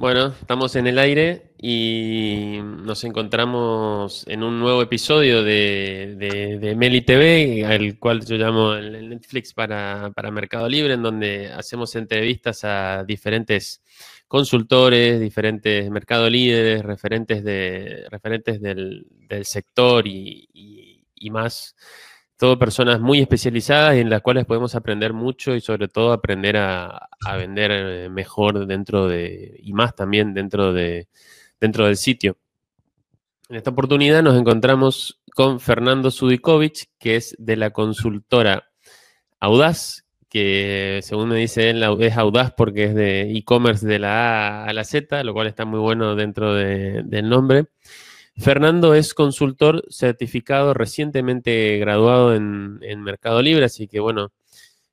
Bueno, estamos en el aire y nos encontramos en un nuevo episodio de, de, Meli TV, al cual yo llamo el Netflix para, Mercado Libre, en donde hacemos entrevistas a diferentes consultores, diferentes mercado líderes, referentes, de, referentes del, sector y, y más todo personas muy especializadas y en las cuales podemos aprender mucho y sobre todo aprender a, vender eh, mejor dentro de, y más también dentro, de, dentro del sitio. En esta oportunidad nos encontramos con Fernando Sudikovic, que es de la consultora Audaz, que según me dice él es Audaz porque es de e-commerce de la A a la Z, lo cual está muy bueno dentro del nombre. Fernando es consultor certificado recientemente graduado en, Mercado Libre, así que bueno,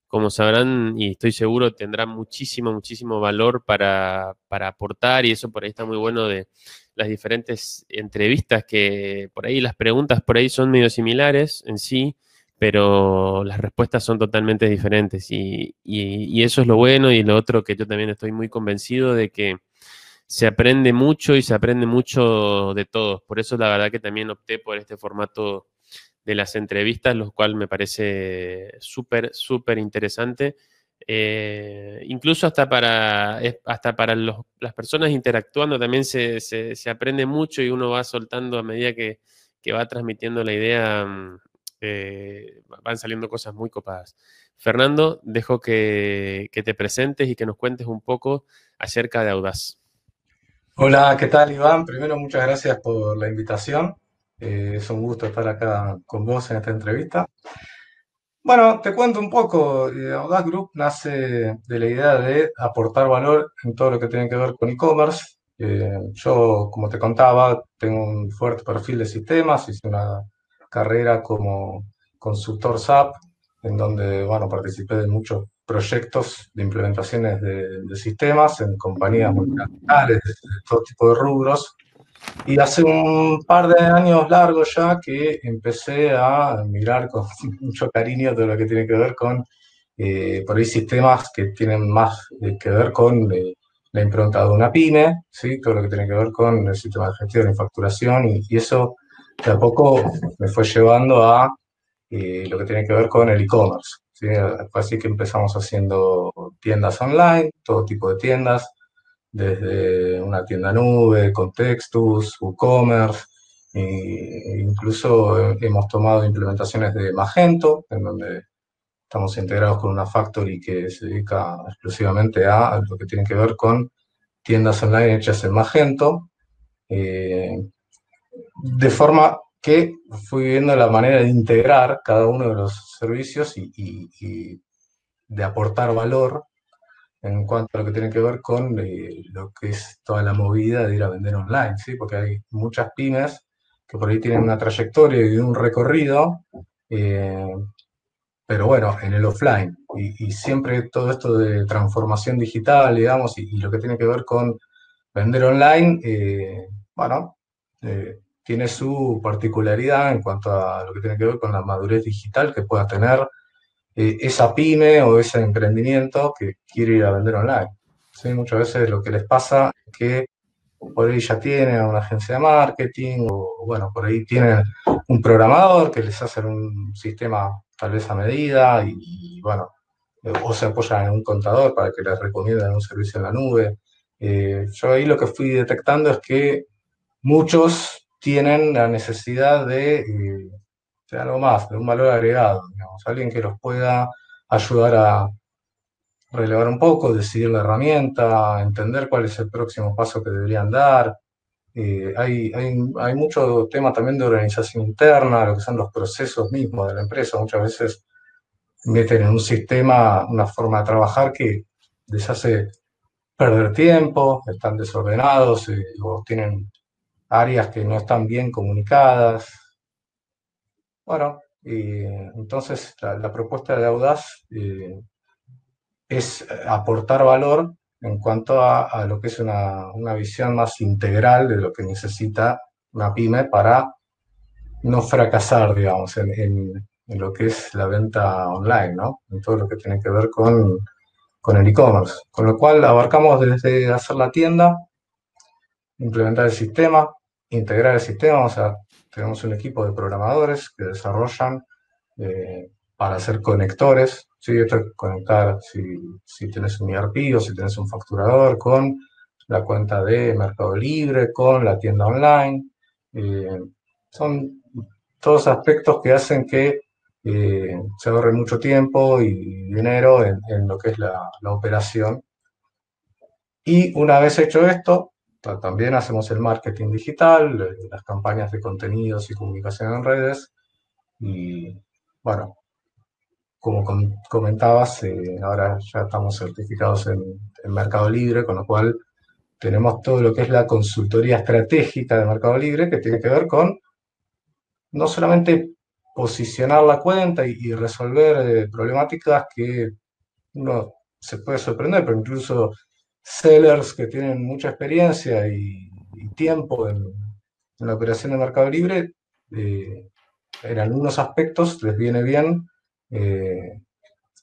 como sabrán y estoy seguro tendrá muchísimo, muchísimo valor para, aportar y eso por ahí está muy bueno de las diferentes entrevistas que por ahí las preguntas por ahí son medio similares en sí, pero las respuestas son totalmente diferentes y, y eso es lo bueno y lo otro que yo también estoy muy convencido de que se aprende mucho y se aprende mucho de todos. Por eso la verdad que también opté por este formato de las entrevistas, lo cual me parece súper, súper interesante. Eh, incluso hasta para, hasta para las personas interactuando también se, aprende mucho y uno va soltando a medida que, va transmitiendo la idea, mm, eh, van saliendo cosas muy copadas. Fernando, dejo que, que te presentes y que nos cuentes un poco acerca de Audaz. Hola, ¿qué tal Iván? Primero, muchas gracias por la invitación. Eh, es un gusto estar acá con vos en esta entrevista. Bueno, te cuento un poco. Eh, Group nace de la idea de aportar valor en todo lo que tiene que ver con e-commerce. Eh, yo, como te contaba, tengo un fuerte perfil de sistemas, hice una carrera como consultor SAP, en donde, bueno, participé de muchos proyectos de implementaciones de, sistemas en compañías multinacionales de, todo tipo de rubros. Y hace un par de años largos ya que empecé a mirar con mucho cariño todo lo que tiene que ver con, eh, por ahí, sistemas que tienen más que ver con eh, la impronta de una pyme, ¿sí? todo lo que tiene que ver con el sistema de gestión y facturación, y, y eso de a poco me fue llevando a eh, lo que tiene que ver con el e-commerce. Así que empezamos haciendo tiendas online, todo tipo de tiendas, desde una tienda nube, Contextus, WooCommerce, e incluso hemos tomado implementaciones de Magento, en donde estamos integrados con una factory que se dedica exclusivamente a lo que tiene que ver con tiendas online hechas en Magento, eh, de forma que fui viendo la manera de integrar cada uno de los servicios y, de aportar valor en cuanto a lo que tiene que ver con eh, lo que es toda la movida de ir a vender online, ¿sí? Porque hay muchas pymes que por ahí tienen una trayectoria y un recorrido, eh, pero bueno, en el offline. Y, siempre todo esto de transformación digital, digamos, y, lo que tiene que ver con vender online, eh, bueno, tiene su particularidad en cuanto a lo que tiene que ver con la madurez digital que pueda tener eh, esa pyme o ese emprendimiento que quiere ir a vender online. ¿Sí? Muchas veces lo que les pasa es que por ahí ya tienen una agencia de marketing o bueno, por ahí tienen un programador que les hace un sistema tal vez a medida y, bueno, eh, o se apoyan en un contador para que les recomienden un servicio en la nube. Eh, yo ahí lo que fui detectando es que muchos tienen la necesidad de, eh, algo más, de un valor agregado, digamos, alguien que los pueda ayudar a relevar un poco, decidir la herramienta, entender cuál es el próximo paso que deberían dar. Eh, hay, hay, mucho tema también de organización interna, lo que son los procesos mismos de la empresa. Muchas veces meten en un sistema una forma de trabajar que les hace perder tiempo, están desordenados eh, o tienen áreas que no están bien comunicadas. Bueno, entonces la, propuesta de Audaz eh, es aportar valor en cuanto a, lo que es una, visión más integral de lo que necesita una pyme para no fracasar, digamos, en, lo que es la venta online, ¿no? En todo lo que tiene que ver con, con el e-commerce. Con lo cual abarcamos desde hacer la tienda implementar el sistema, integrar el sistema, o sea, tenemos un equipo de programadores que desarrollan eh, para hacer conectores, ¿sí? Esto es conectar si, si tienes un ERP o si tienes un facturador con la cuenta de Mercado Libre, con la tienda online. Eh, son todos aspectos que hacen que eh, se ahorre mucho tiempo y dinero en, lo que es la, operación. Y una vez hecho esto, también hacemos el marketing digital, las campañas de contenidos y comunicación en redes. Y bueno, como comentabas, eh, ahora ya estamos certificados en, en, Mercado Libre, con lo cual tenemos todo lo que es la consultoría estratégica de Mercado Libre, que tiene que ver con no solamente posicionar la cuenta y, resolver eh, problemáticas que uno se puede sorprender, pero incluso sellers que tienen mucha experiencia y, tiempo en, la operación de Mercado Libre, eh, en algunos aspectos les viene bien eh,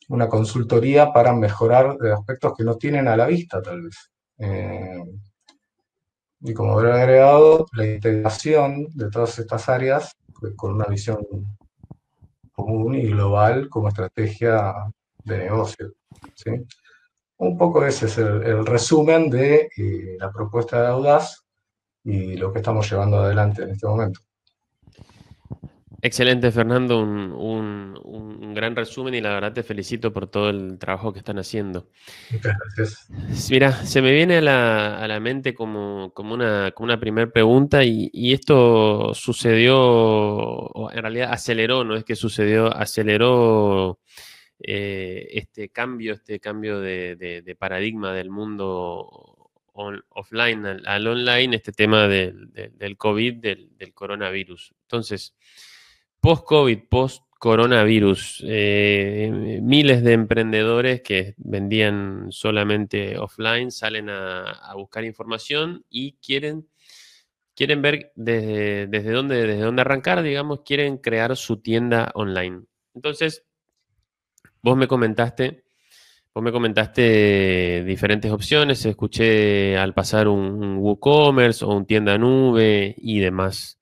una consultoría para mejorar aspectos que no tienen a la vista, tal vez. y como habrá agregado, la integración de todas estas áreas pues, con una visión común y global como estrategia de negocio. ¿sí? Un poco ese es el, resumen de eh, la propuesta de Audaz y lo que estamos llevando adelante en este momento. Excelente, Fernando, un, gran resumen y la verdad te felicito por todo el trabajo que están haciendo. Muchas gracias. Mira, se me viene a la, mente como, una, como primera pregunta y, esto sucedió, o en realidad aceleró, no es que sucedió, aceleró eh, este cambio, este cambio de, paradigma del mundo offline al, online, este tema del, COVID, del coronavirus. Entonces, post-COVID, post-coronavirus, eh, miles de emprendedores que vendían solamente offline salen a, buscar información y quieren, quieren ver desde, desde, dónde, desde dónde arrancar, digamos, quieren crear su tienda online. Entonces, vos me comentaste, vos me comentaste diferentes opciones, escuché al pasar un WooCommerce o un tienda nube y demás.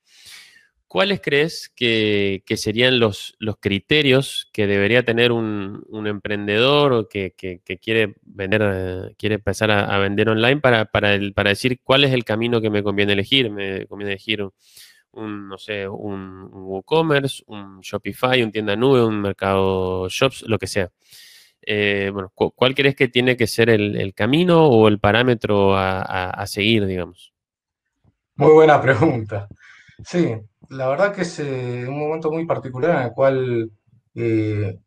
¿Cuáles crees que, serían los, criterios que debería tener un, emprendedor o que, quiere vender, quiere empezar a, vender online para, decir cuál es el camino que me conviene elegir? Me conviene elegir un, no sé, un, WooCommerce, un Shopify, un tienda nube, un mercado shops, lo que sea. Eh, bueno, ¿cuál crees que tiene que ser el, camino o el parámetro a, seguir, digamos? Muy buena pregunta. Sí, la verdad que es eh, un momento muy particular en el cual eh,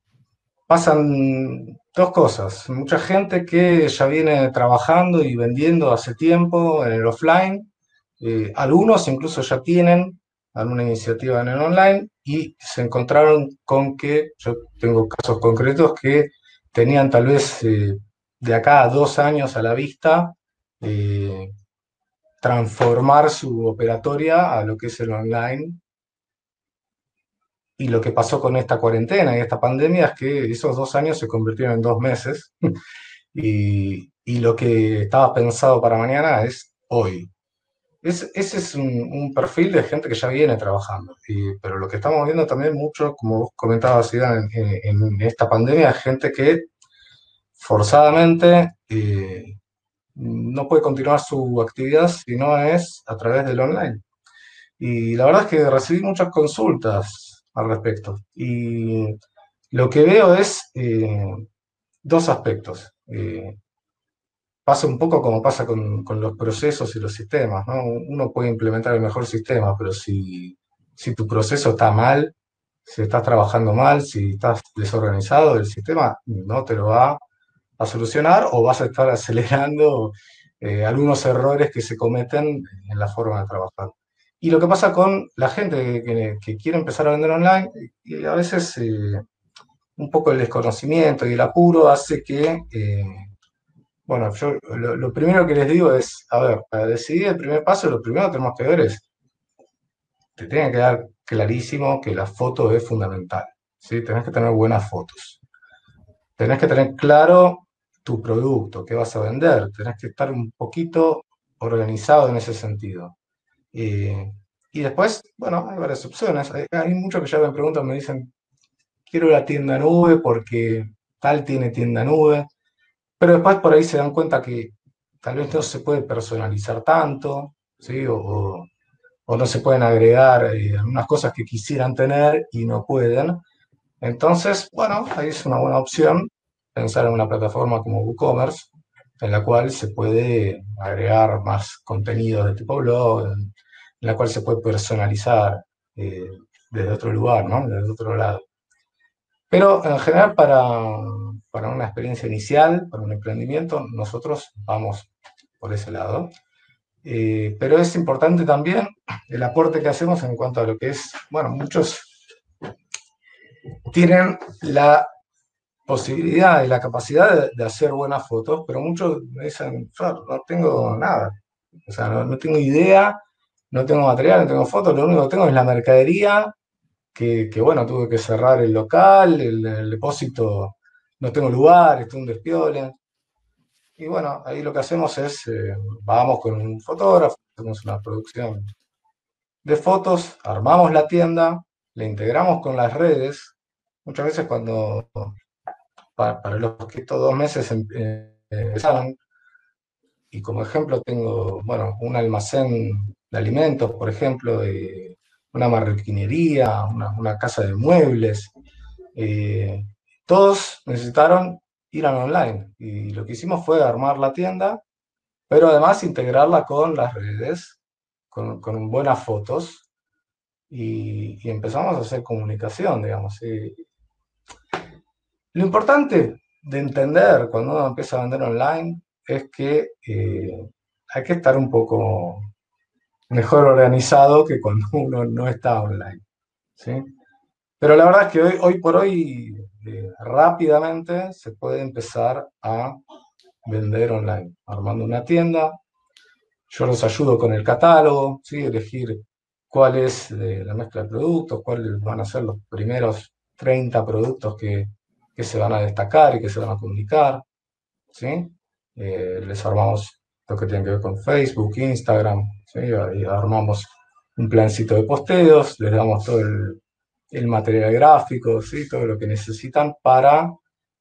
pasan dos cosas. Mucha gente que ya viene trabajando y vendiendo hace tiempo en el offline. Eh, algunos incluso ya tienen alguna iniciativa en el online y se encontraron con que, yo tengo casos concretos que tenían tal vez de acá a dos años a la vista transformar su operatoria a lo que es el online. Y lo que pasó con esta cuarentena y esta pandemia es que esos dos años se convirtieron en dos meses. y, lo que estaba pensado para mañana es hoy. Ese es un, perfil de gente que ya viene trabajando. pero lo que estamos viendo también mucho, como vos comentabas, en, en, esta pandemia, es gente que forzadamente eh, no puede continuar su actividad si no es a través del online. Y la verdad es que recibí muchas consultas al respecto. Y lo que veo es eh, dos aspectos. Eh, pasa un poco como pasa con, los procesos y los sistemas. Uno puede implementar el mejor sistema, pero si, si tu proceso está mal, si estás trabajando mal, si estás desorganizado, el sistema no te lo va a solucionar o vas a estar acelerando eh, algunos errores que se cometen en la forma de trabajar. Y lo que pasa con la gente que, quiere empezar a vender online, y a veces eh, un poco el desconocimiento y el apuro hace que, eh, bueno, yo lo, primero que les digo es, a ver, para decidir el primer paso, lo primero que tenemos que ver es, te tiene que dar clarísimo que la foto es fundamental, ¿sí? Tenés que tener buenas fotos. Tenés que tener claro tu producto, qué vas a vender. Tenés que estar un poquito organizado en ese sentido. Y después, bueno, hay varias opciones. Hay, muchos que ya me preguntan, me dicen, quiero la tienda nube porque tal tiene tienda nube, pero después por ahí se dan cuenta que tal vez no se puede personalizar tanto, ¿sí? O, o no se pueden agregar eh, cosas que quisieran tener y no pueden. Entonces, bueno, ahí es una buena opción pensar en una plataforma como WooCommerce, en la cual se puede agregar más contenido de tipo blog, en la cual se puede personalizar eh, desde otro lugar, ¿no? Desde otro lado. Pero en general para, para una experiencia inicial, para un emprendimiento, nosotros vamos por ese lado. Eh, pero es importante también el aporte que hacemos en cuanto a lo que es, bueno, muchos tienen la posibilidad y la capacidad de, hacer buenas fotos, pero muchos dicen, no tengo nada, o sea, no, tengo idea, no tengo material, no tengo fotos, lo único que tengo es la mercadería, que, bueno, tuve que cerrar el local, el, depósito, no tengo lugar, estoy un despiole. Y bueno, ahí lo que hacemos es, eh, vamos con un fotógrafo, hacemos una producción de fotos, armamos la tienda, le integramos con las redes. Muchas veces cuando, para, los que estos dos meses em, eh, empezaron, y como ejemplo tengo, bueno, un almacén de alimentos, por ejemplo, una marroquinería, una, casa de muebles, eh, todos necesitaron ir online. Y lo que hicimos fue armar la tienda, pero además integrarla con las redes, con, buenas fotos, y, empezamos a hacer comunicación, digamos. Lo importante de entender cuando uno empieza a vender online es que eh, hay que estar un poco mejor organizado que cuando uno no está online. ¿sí? Pero la verdad es que hoy, hoy por hoy rápidamente se puede empezar a vender online, armando una tienda. Yo los ayudo con el catálogo, ¿sí? elegir cuál es eh, la mezcla de productos, cuáles van a ser los primeros 30 productos que, se van a destacar y que se van a comunicar. ¿sí? Eh, les armamos lo que tiene que ver con Facebook, Instagram, ¿sí? y armamos un plancito de posteos, les damos todo el, el material gráfico, ¿sí? todo lo que necesitan para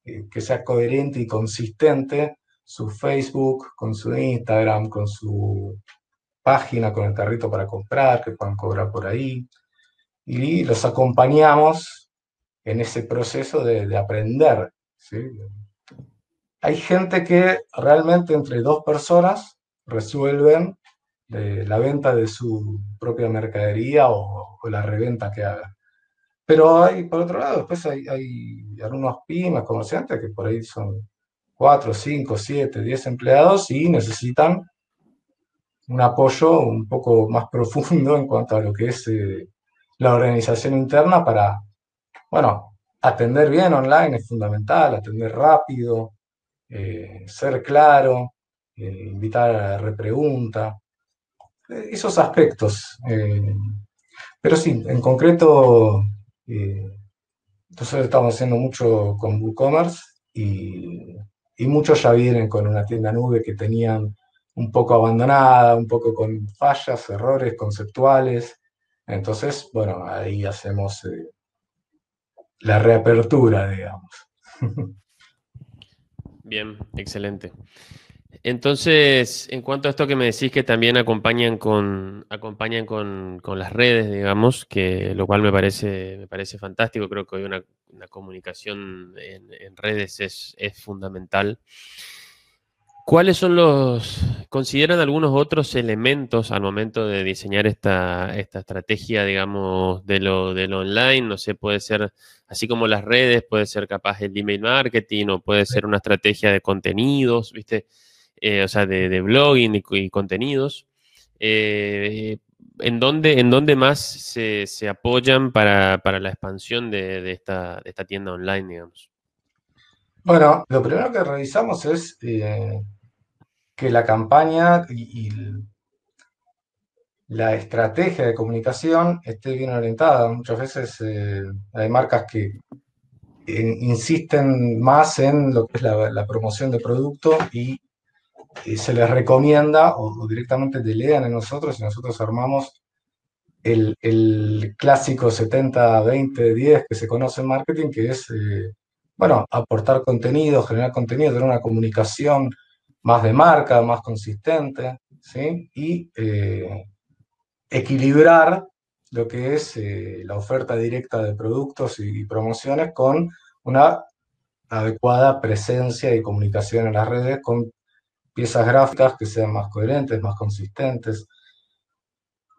eh, que sea coherente y consistente su Facebook con su Instagram, con su página, con el carrito para comprar, que puedan cobrar por ahí. Y los acompañamos en ese proceso de, aprender. Hay gente que realmente entre dos personas resuelven eh, la venta de su propia mercadería o, o la reventa que haga. Pero hay, por otro lado, después hay, algunos pymes, comerciantes que por ahí son 4, 5, 7, 10 empleados y necesitan un apoyo un poco más profundo en cuanto a lo que es eh, la organización interna para, bueno, atender bien online es fundamental, atender rápido, eh, ser claro, eh, invitar a la repregunta, esos aspectos. pero sí, en concreto entonces estamos haciendo mucho con WooCommerce y, y muchos ya vienen con una tienda nube que tenían un poco abandonada, un poco con fallas, errores conceptuales. Entonces, bueno, ahí hacemos eh, la reapertura, digamos. Bien, excelente. Entonces, en cuanto a esto que me decís que también acompañan con, acompañan con, las redes, digamos, que lo cual me parece, me parece fantástico, creo que hoy una, comunicación en, redes es, fundamental. ¿Cuáles son los, consideran algunos otros elementos al momento de diseñar esta, esta estrategia, digamos, de lo, de lo online? No sé, puede ser, así como las redes, puede ser capaz el email marketing o puede ser una estrategia de contenidos, ¿viste? Eh, o sea, de, blogging y, contenidos. Eh, ¿en, dónde, ¿En dónde más se, apoyan para, la expansión de, esta, tienda online, digamos? Bueno, lo primero que revisamos es eh, que la campaña y, la estrategia de comunicación esté bien orientada. Muchas veces hay marcas que insisten más en lo que es la promoción de producto y se les recomienda o, directamente delegan en nosotros y nosotros armamos el, clásico 70-20-10 que se conoce en marketing, que es, eh, bueno, aportar contenido, generar contenido, tener una comunicación más de marca, más consistente, ¿sí? Y eh, equilibrar lo que es eh, la oferta directa de productos y promociones con una adecuada presencia y comunicación en las redes con piezas gráficas que sean más coherentes, más consistentes.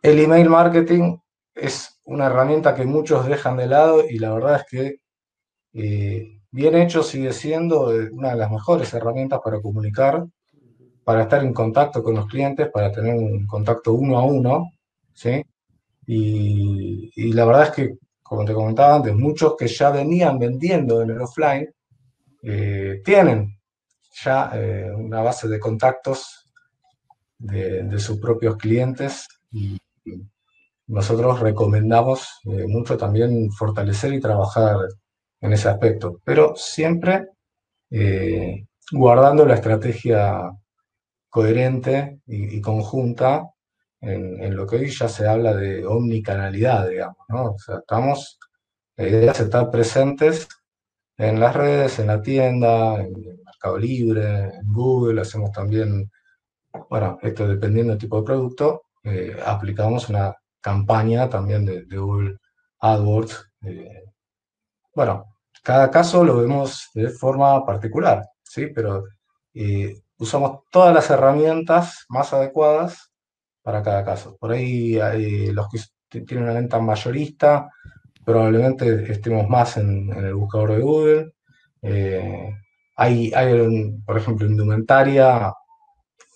El email marketing es una herramienta que muchos dejan de lado y la verdad es que eh, bien hecho sigue siendo eh, una de las mejores herramientas para comunicar, para estar en contacto con los clientes, para tener un contacto uno a uno, ¿sí? Y, la verdad es que, como te comentaba antes, muchos que ya venían vendiendo en el offline, eh, tienen ya eh, una base de contactos de, sus propios clientes y, nosotros recomendamos eh, mucho también fortalecer y trabajar en ese aspecto, pero siempre guardando la estrategia coherente y, conjunta en, lo que hoy ya se habla de omnicanalidad, digamos, ¿no? O sea, estamos, la idea es estar presentes en las redes, en la tienda, en Libre, Google, hacemos también, bueno, esto dependiendo del tipo de producto, eh, aplicamos una campaña también de, Google AdWords. Eh, bueno, cada caso lo vemos de forma particular, ¿sí? Pero eh, usamos todas las herramientas más adecuadas para cada caso. Por ahí los que tienen una venta mayorista probablemente estemos más en, el buscador de Google. Hay, hay, por ejemplo, indumentaria,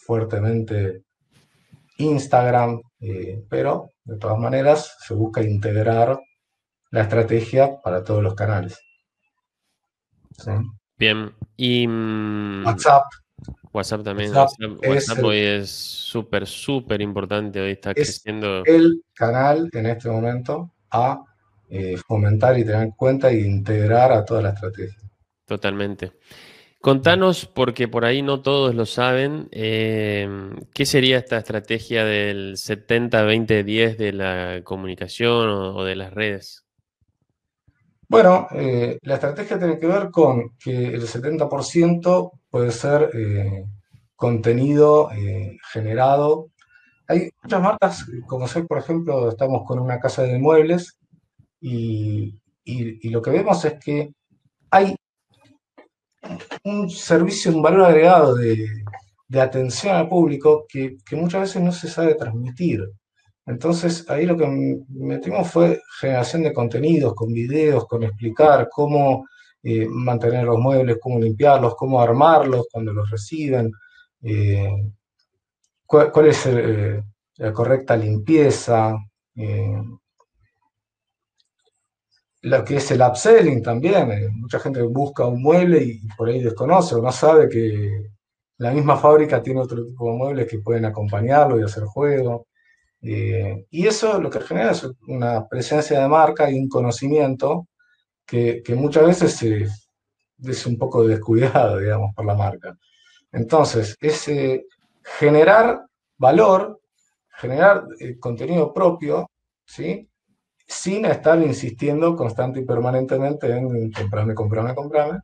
fuertemente Instagram, eh, pero de todas maneras se busca integrar la estrategia para todos los canales. Bien, y mm, WhatsApp. WhatsApp también. WhatsApp, hoy es súper, súper importante. Hoy está creciendo. El canal en este momento a eh, fomentar y tener en cuenta e integrar a toda la estrategia. Totalmente. Contanos, porque por ahí no todos lo saben, eh, ¿qué sería esta estrategia del 70-20-10 de la comunicación o, de las redes? Bueno, eh, la estrategia tiene que ver con que el 70% puede ser contenido generado. Hay muchas marcas, como sé, por ejemplo, estamos con una casa de muebles y, lo que vemos es que hay un servicio, un valor agregado de, atención al público que, muchas veces no se sabe transmitir. Entonces ahí lo que metimos fue generación de contenidos, con videos, con explicar cómo eh, mantener los muebles, cómo limpiarlos, cómo armarlos cuando los reciben, eh, cuál, es eh, la correcta limpieza, lo que es el upselling también. Eh, mucha gente busca un mueble y por ahí desconoce o no sabe que la misma fábrica tiene otro tipo de muebles que pueden acompañarlo y hacer juego. Eh, y eso lo que genera es una presencia de marca y un conocimiento que, muchas veces es un poco descuidado, digamos, por la marca. Entonces, es generar valor, generar eh, contenido propio, ¿sí? Sin estar insistiendo constante y permanentemente en comprarme, comprarme, comprarme.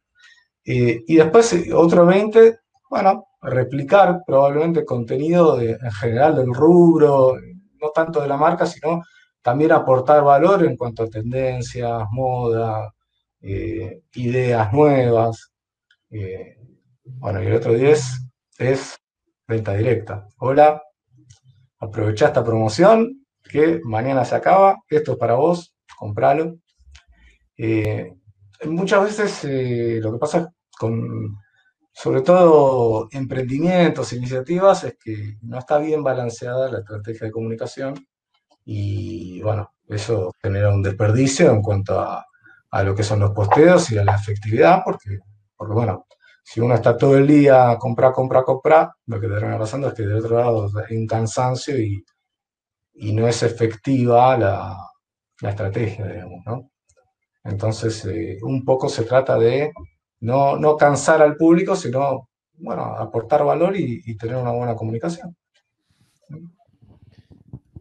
y después eh, otro 20, bueno, replicar probablemente contenido en general del rubro, no tanto de la marca, sino también aportar valor en cuanto a tendencias, moda, eh, ideas nuevas. Eh, bueno, y el otro 10 es venta directa. Hola, aprovecha esta promoción, mañana se acaba, esto es para vos, compralo. Eh, muchas veces eh, lo que pasa con, sobre todo, emprendimientos, iniciativas, es que no está bien balanceada la estrategia de comunicación y, bueno, eso genera un desperdicio en cuanto a, lo que son los posteos y a la efectividad, porque, porque bueno, si uno está todo el día compra, compra, compra, lo que termina pasando es que de otro lado hay un cansancio y y no es efectiva la, estrategia, digamos, ¿no? Entonces, eh, un poco se trata de no, cansar al público, sino bueno, aportar valor y, tener una buena comunicación.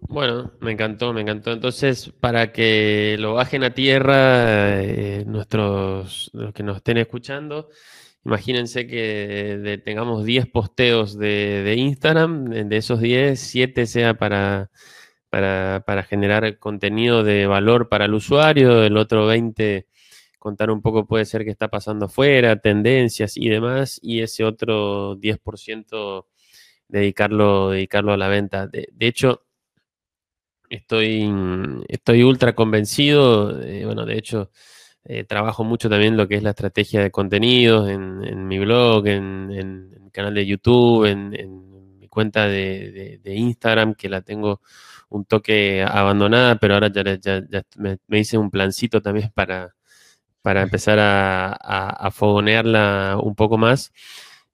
Bueno, me encantó, me encantó. Entonces, para que lo bajen a tierra eh, nuestros, los que nos estén escuchando, imagínense que tengamos 10 posteos de, Instagram, de esos 10, 7 sea para, para, para, generar contenido de valor para el usuario, el otro 20 contar un poco puede ser que está pasando afuera, tendencias y demás, y ese otro 10% dedicarlo, dedicarlo a la venta. De, hecho, estoy, estoy ultra convencido, eh, bueno, de hecho, eh, trabajo mucho también lo que es la estrategia de contenidos en, mi blog, en, en, mi canal de YouTube, en, mi cuenta de, Instagram, que la tengo un toque abandonada, pero ahora ya, me hice un plancito también para para empezar a, fogonearla un poco más.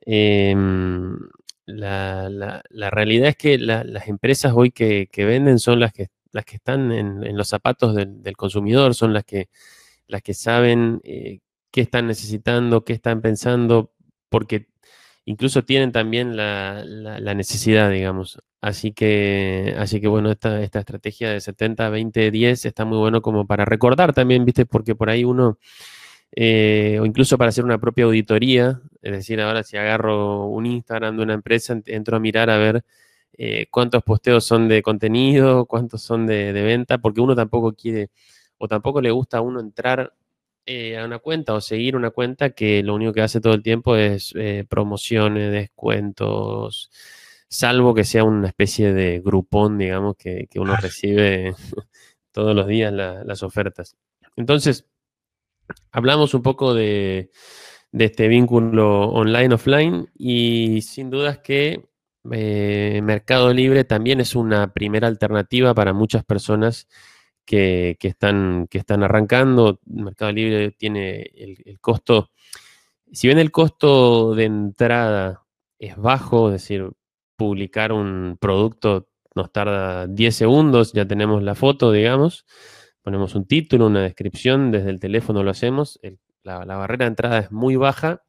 Em, la, realidad es que las empresas hoy que, venden son las que, las que están en, los zapatos del, consumidor, son las que, las que saben eh, qué están necesitando, qué están pensando, porque incluso tienen también la, necesidad, digamos. Así que, así que bueno, esta, esta estrategia de 70, 20, 10 está muy bueno como para recordar también, ¿viste? Porque por ahí uno, eh, o incluso para hacer una propia auditoría, es decir, ahora si agarro un Instagram de una empresa, entro a mirar a ver eh, cuántos posteos son de contenido, cuántos son de, de venta, porque uno tampoco quiere, o tampoco le gusta a uno entrar eh, a una cuenta o seguir una cuenta que lo único que hace todo el tiempo es promociones, descuentos, salvo que sea una especie de grupón, digamos, que, uno recibe todos los días las ofertas. Entonces, hablamos un poco de, este vínculo online-offline y sin dudas que eh, Mercado Libre también es una primera alternativa para muchas personas que, están, que están arrancando. Mercado Libre tiene el costo, si bien el costo de entrada es bajo, es decir, publicar un producto nos tarda 10 segundos, ya tenemos la foto, digamos, ponemos un título, una descripción, desde el teléfono lo hacemos, la, barrera de entrada es muy baja.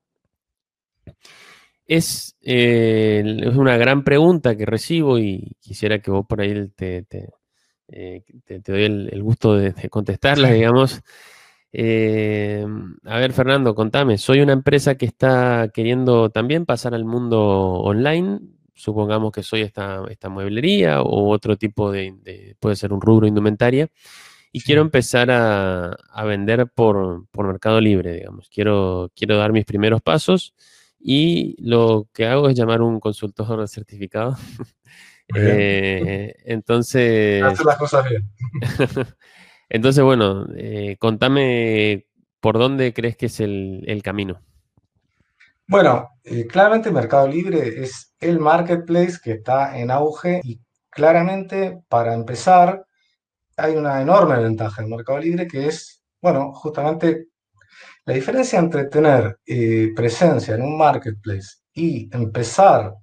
Es, eh, es, una gran pregunta que recibo y quisiera que vos por ahí te, te, eh, doy el, gusto de, contestarla, digamos. Eh, a ver, Fernando, contame, soy una empresa que está queriendo también pasar al mundo online, supongamos que soy esta, esta mueblería o otro tipo de, puede ser un rubro indumentaria, y quiero empezar a, vender por, Mercado Libre, digamos. Quiero, quiero dar mis primeros pasos y lo que hago es llamar a un consultor certificado. eh, entonces... Hacer las cosas bien. entonces, bueno, eh, contame por dónde crees que es el, el camino. Bueno, eh, claramente Mercado Libre es el marketplace que está en auge y claramente para empezar hay una enorme ventaja en Mercado Libre que es, bueno, justamente la diferencia entre tener eh, presencia en un marketplace y empezar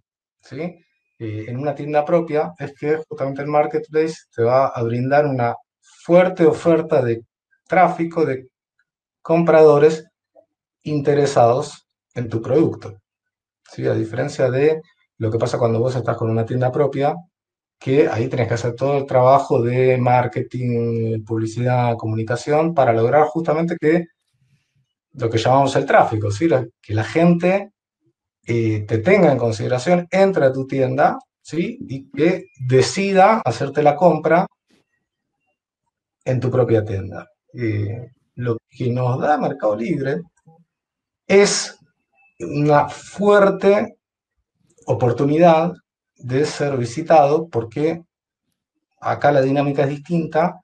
¿sí? Eh, en una tienda propia es que justamente el marketplace te va a brindar una fuerte oferta de tráfico de compradores interesados en tu producto. ¿sí? A diferencia de lo que pasa cuando vos estás con una tienda propia, que ahí tenés que hacer todo el trabajo de marketing, publicidad, comunicación para lograr justamente que lo que llamamos el tráfico, ¿sí? que la gente te tenga en consideración, entre a tu tienda ¿sí? y que decida hacerte la compra en tu propia tienda. Lo que nos da Mercado Libre es una fuerte oportunidad de ser visitado porque acá la dinámica es distinta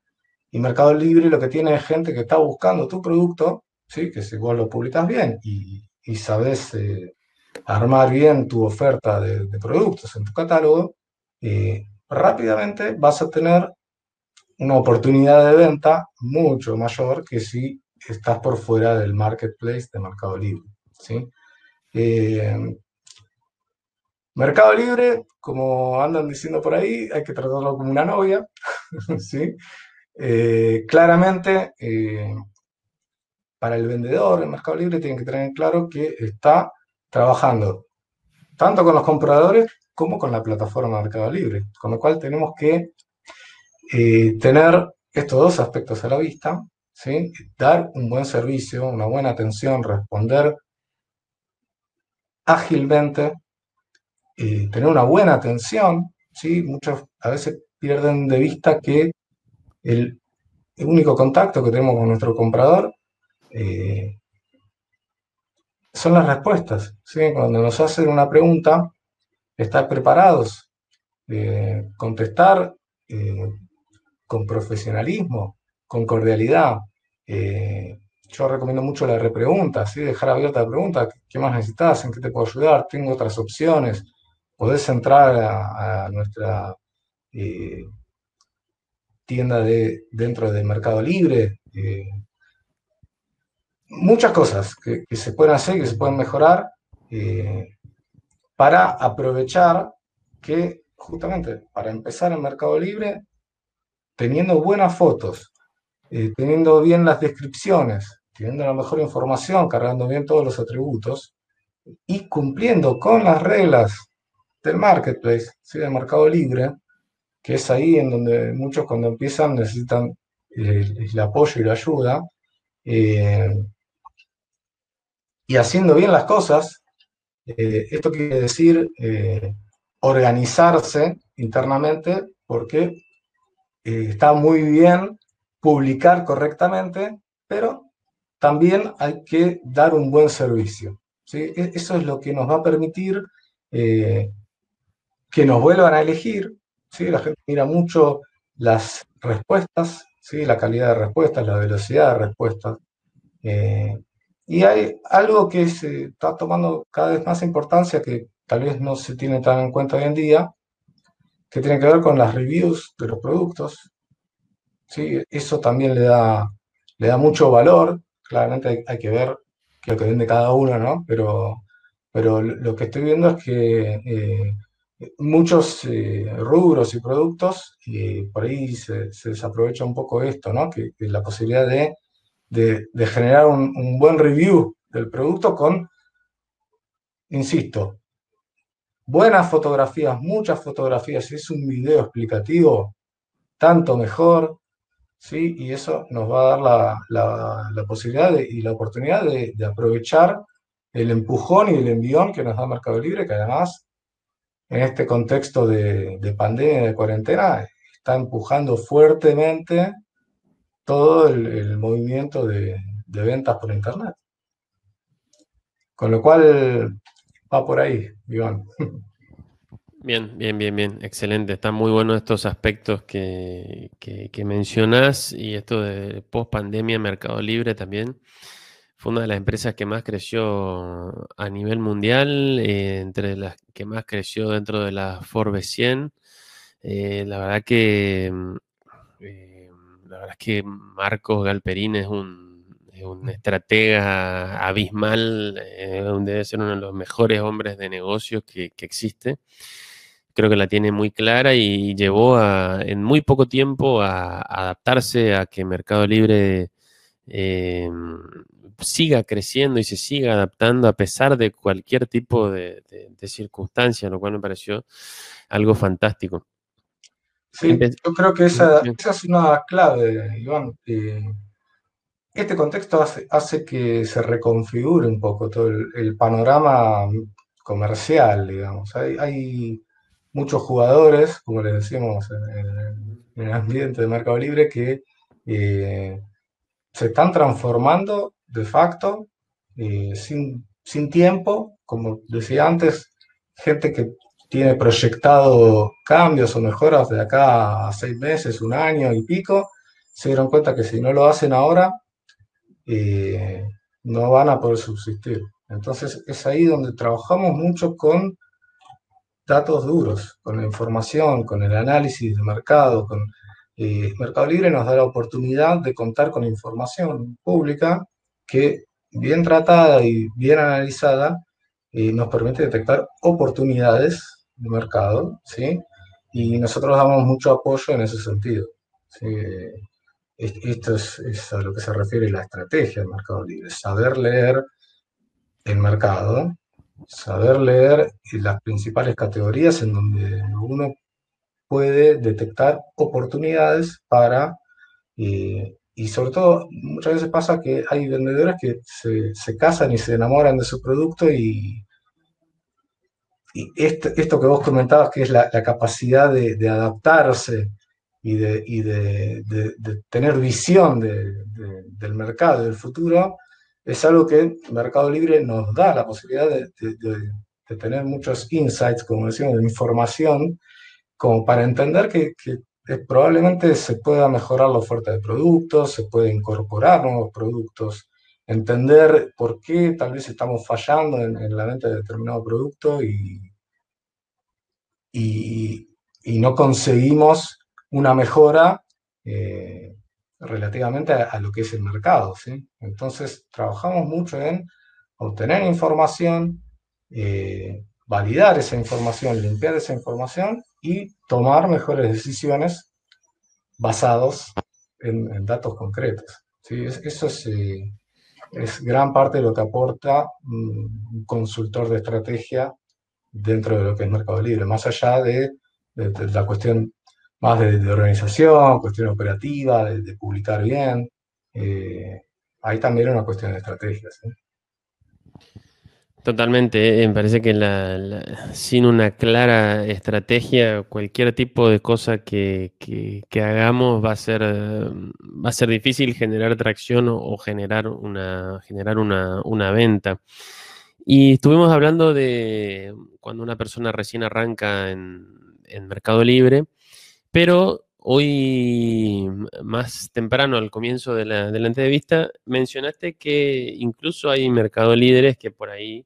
y Mercado Libre lo que tiene es gente que está buscando tu producto, ¿sí? que si vos lo publicas bien y, y sabes eh, armar bien tu oferta de, productos en tu catálogo, eh, rápidamente vas a tener una oportunidad de venta mucho mayor que si estás por fuera del marketplace de Mercado Libre. Eh, Mercado Libre, como andan diciendo por ahí, hay que tratarlo como una novia. Eh, claramente, eh, para el vendedor en Mercado Libre tienen que tener claro que está trabajando tanto con los compradores como con la plataforma Mercado Libre. Con lo cual tenemos que eh, tener estos dos aspectos a la vista, dar un buen servicio, una buena atención, responder ágilmente, eh, tener una buena atención. ¿sí? Muchos a veces pierden de vista que el, único contacto que tenemos con nuestro comprador eh, son las respuestas. Cuando nos hacen una pregunta, estar preparados, eh, contestar eh, con profesionalismo, con cordialidad. Eh, yo recomiendo mucho la repregunta, dejar abierta la pregunta, ¿qué más necesitas? ¿En qué te puedo ayudar? Tengo otras opciones. Podés entrar a, nuestra tienda de, dentro del Mercado Libre. Muchas cosas que, se pueden hacer, que se pueden mejorar para aprovechar que justamente para empezar en Mercado Libre, teniendo buenas fotos, eh, teniendo bien las descripciones, teniendo la mejor información, cargando bien todos los atributos y cumpliendo con las reglas del marketplace, ¿sí? del Mercado Libre, que es ahí en donde muchos cuando empiezan necesitan el, apoyo y la ayuda. Eh, y haciendo bien las cosas, eh, esto quiere decir eh, organizarse internamente porque eh, está muy bien publicar correctamente, pero también hay que dar un buen servicio. ¿sí? E-, eso es lo que nos va a permitir que nos vuelvan a elegir. ¿sí? La gente mira mucho las respuestas, ¿sí? la calidad de respuestas, la velocidad de respuestas. Y hay algo que se está tomando cada vez más importancia, que tal vez no se tiene tan en cuenta hoy en día, que tiene que ver con las reviews de los productos. ¿sí? Eso también le da, le da mucho valor. Claramente hay, que ver qué es lo que vende cada uno, ¿no? Pero, pero lo que estoy viendo es que eh, muchos eh, rubros y productos, y por ahí se, desaprovecha un poco esto, ¿no? que la posibilidad de de, generar un, buen review del producto con, insisto, buenas fotografías, muchas fotografías, si es un video explicativo, tanto mejor, ¿sí? Y eso nos va a dar la, posibilidad y la oportunidad de, aprovechar el empujón y el envión que nos da Mercado Libre, que además, en este contexto de, de pandemia, de cuarentena, está empujando fuertemente todo el, movimiento de, ventas por Internet. Con lo cual va por ahí, Iván. Bien, bien, bien, bien, excelente. Están muy buenos estos aspectos que, que, mencionas y esto de post pandemia, Mercado Libre también. Fue una de las empresas que más creció a nivel mundial, eh, entre las que más creció dentro de la Forbes 100. Eh, la verdad que la verdad es que Marcos Galperín es un, estratega abismal, eh, debe ser uno de los mejores hombres de negocios que, existe. Creo que la tiene muy clara y llevó en muy poco tiempo a, adaptarse a que Mercado Libre eh, siga creciendo y se siga adaptando a pesar de cualquier tipo de circunstancia, lo cual me pareció algo fantástico. Sí, yo creo que esa, es una clave, Iván. este contexto hace, que se reconfigure un poco todo el, panorama comercial, digamos. Hay, muchos jugadores, como les decimos en, el ambiente de Mercado Libre, que eh, se están transformando de facto, eh, sin, sin tiempo, como decía antes, gente que tiene proyectado cambios o mejoras de acá a seis meses, un año y pico, se dieron cuenta que si no lo hacen ahora, eh, no van a poder subsistir. Entonces es ahí donde trabajamos mucho con datos duros, con la información, con el análisis de mercado. Con, eh, mercado Libre nos da la oportunidad de contar con información pública que bien tratada y bien analizada eh, nos permite detectar oportunidades de mercado, ¿sí? Y nosotros damos mucho apoyo en ese sentido. Esto es, a lo que se refiere la estrategia del mercado libre, saber leer el mercado saber leer las principales categorías en donde uno puede detectar oportunidades para, eh, y sobre todo muchas veces pasa que hay vendedores que se, casan y se enamoran de su producto y, y esto, que vos comentabas, que es la, capacidad de, adaptarse y de, tener visión del mercado, del futuro, es algo que Mercado Libre nos da la posibilidad de, tener muchos insights, como decimos, de información, como para entender que, probablemente se pueda mejorar la oferta de productos, se puede incorporar nuevos productos, entender por qué tal vez estamos fallando en, la venta de determinado producto y, y, no conseguimos una mejora. Eh, relativamente a, lo que es el mercado. ¿sí? Entonces, trabajamos mucho en obtener información, eh, validar esa información, limpiar esa información y tomar mejores decisiones basados en, datos concretos. ¿sí? eso es, eh, es, gran parte de lo que aporta un consultor de estrategia dentro de lo que es Mercado Libre, más allá de la cuestión más de, organización, cuestión operativa, de, publicar bien. Eh, ahí también una cuestión de estrategias. Totalmente, eh, me parece que sin una clara estrategia, cualquier tipo de cosa que, hagamos va a ser va a ser difícil generar tracción o, generar una generar una, una, venta. Y estuvimos hablando de cuando una persona recién arranca en, Mercado Libre, pero hoy, más temprano, al comienzo de la, entrevista, mencionaste que incluso hay mercado líderes que por ahí,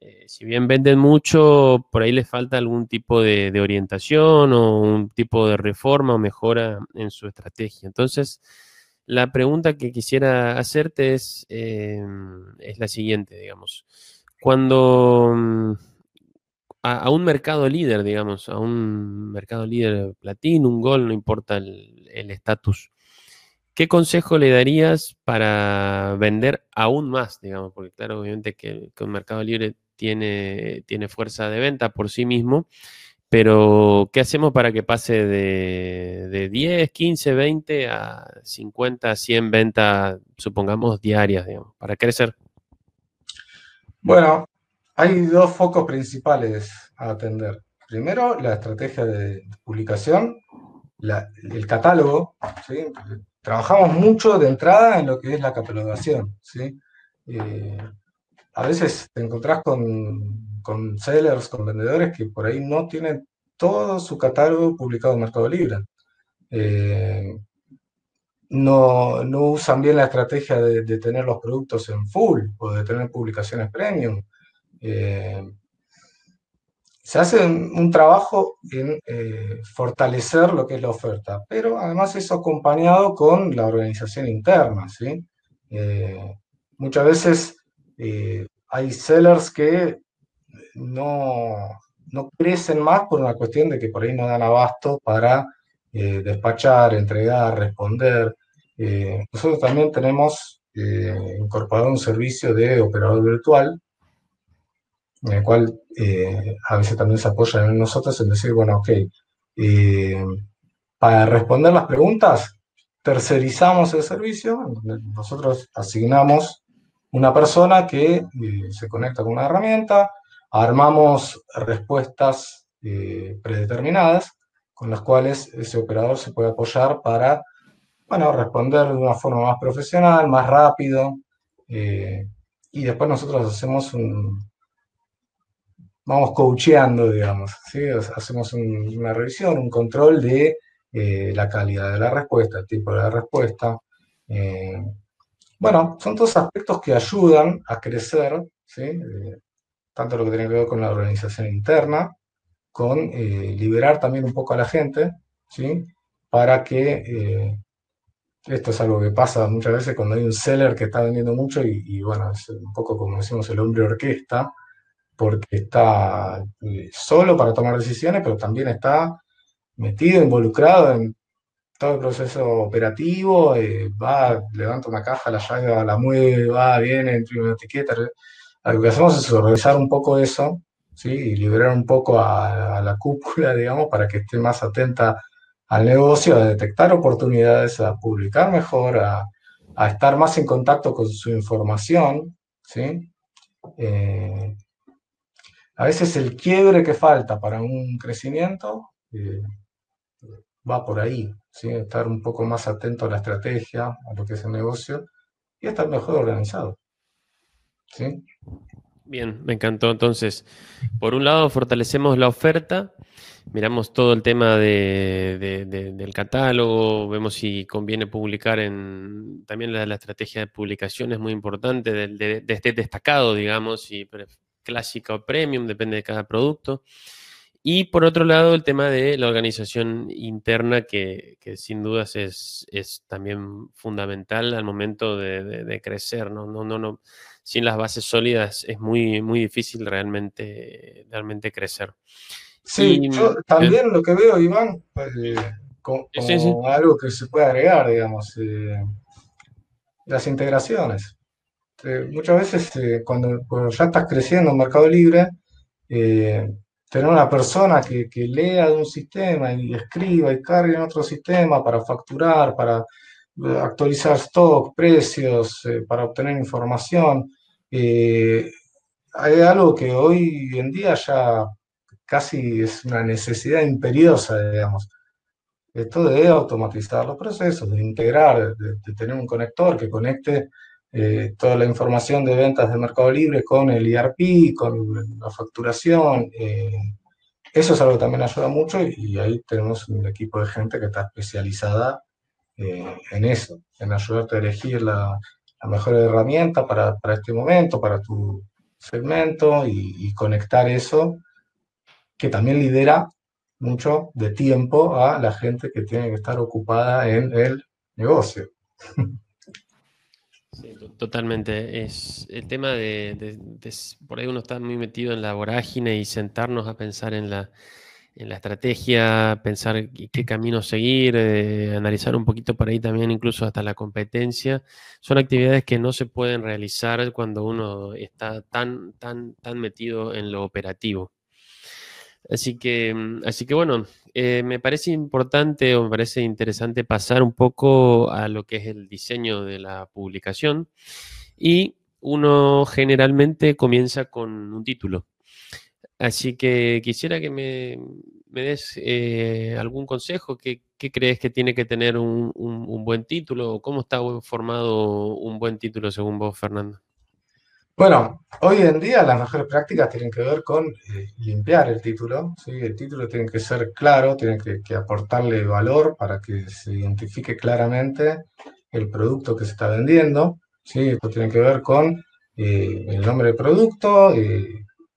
eh, si bien venden mucho, por ahí les falta algún tipo de, orientación o un tipo de reforma o mejora en su estrategia. Entonces, la pregunta que quisiera hacerte es, eh, la siguiente, digamos. Cuando a, un mercado líder, digamos, a un mercado líder platino, un gol, no importa el estatus. ¿Qué consejo le darías para vender aún más, digamos? Porque claro, obviamente que, un mercado libre tiene, tiene fuerza de venta por sí mismo, pero ¿qué hacemos para que pase de, de 10, 15, 20 a 50, 100 ventas, supongamos, diarias, digamos, para crecer? Bueno, hay dos focos principales a atender. Primero, la estrategia de publicación, el catálogo. Trabajamos mucho de entrada en lo que es la catalogación. Eh, a veces te encontrás con, sellers, con vendedores que por ahí no tienen todo su catálogo publicado en Mercado Libre. Eh, no, usan bien la estrategia de, tener los productos en full o de tener publicaciones premium. Eh, se hace un, trabajo en eh, fortalecer lo que es la oferta, pero además eso acompañado con la organización interna. ¿sí? Muchas veces hay sellers que no, no, crecen más por una cuestión de que por ahí no dan abasto para despachar, entregar, responder. nosotros también tenemos incorporado un servicio de operador virtual en el cual eh, a veces también se apoya en nosotros en decir, bueno, ok, eh, para responder las preguntas, tercerizamos el servicio, nosotros asignamos una persona que eh, se conecta con una herramienta, armamos respuestas predeterminadas con las cuales ese operador se puede apoyar para, bueno, responder de una forma más profesional, más rápido, y después nosotros hacemos un, vamos coacheando, digamos, ¿sí? hacemos una revisión, un control de eh, la calidad de la respuesta, el tipo de la respuesta. Eh, bueno, son todos aspectos que ayudan a crecer, ¿sí? Eh, tanto lo que tiene que ver con la organización interna, con liberar también un poco a la gente, ¿sí? para que esto es algo que pasa muchas veces cuando hay un seller que está vendiendo mucho y, y bueno, es un poco como decimos el hombre orquesta, porque está eh, solo para tomar decisiones, pero también está metido, involucrado en todo el proceso operativo, eh, va, levanta una caja, la llave, la mueve, va, viene, imprime una etiqueta. lo que hacemos es organizar un poco eso, ¿sí? Y liberar un poco a, la cúpula, digamos, para que esté más atenta al negocio, a detectar oportunidades, a publicar mejor, a, estar más en contacto con su información, ¿sí? Eh, a veces el quiebre que falta para un crecimiento eh, va por ahí, ¿sí? estar un poco más atento a la estrategia, a lo que es el negocio y estar mejor organizado. ¿sí? Bien, me encantó. Entonces, por un lado, fortalecemos la oferta, miramos todo el tema del catálogo, vemos si conviene publicar en. También la, estrategia de publicación es muy importante, de, este destacado, digamos, si clásica o premium, depende de cada producto. Y por otro lado, el tema de la organización interna, que, sin dudas es, es, también fundamental al momento de, crecer. ¿no? No, no, no, sin las bases sólidas es muy, muy difícil realmente, realmente crecer. Sí, yo también lo que veo, Iván, pues, eh, como, algo que se puede agregar, digamos, eh, las integraciones. Eh, muchas veces cuando, ya estás creciendo en Mercado Libre, tener una persona que, que, lea de un sistema y escriba y cargue en otro sistema para facturar, para actualizar stock, precios, para obtener información, eh, hay algo que hoy en día ya casi es una necesidad imperiosa, digamos. Esto de automatizar los procesos, de integrar, de, tener un conector que conecte eh, toda la información de ventas de Mercado Libre con el ERP, con la facturación. Eh, eso es algo que también ayuda mucho y, ahí tenemos un equipo de gente que está especializada en eso, en ayudarte a elegir la, la mejor herramienta para, este momento, para tu segmento y, conectar eso, que también lidera mucho de tiempo a la gente que tiene que estar ocupada en el negocio. Sí, totalmente. Es el tema de, por ahí uno está muy metido en la vorágine y sentarnos a pensar en la, en la estrategia, pensar qué camino seguir, eh, analizar un poquito por ahí también incluso hasta la competencia, son actividades que no se pueden realizar cuando uno está tan, tan, tan metido en lo operativo. Así que, mm, así que bueno, eh, me parece importante o me parece interesante pasar un poco a lo que es el diseño de la publicación y uno generalmente comienza con un título. Así que quisiera que me, des eh, algún consejo. ¿Qué, crees que tiene que tener un, buen título? ¿O ¿Cómo está formado un buen título según vos, Fernando? Bueno, hoy en día las mejores prácticas tienen que ver con eh, limpiar el título. ¿sí? El título tiene que ser claro, tiene que, aportarle valor para que se identifique claramente el producto que se está vendiendo. ¿sí? Esto tiene que ver con eh, el nombre del producto,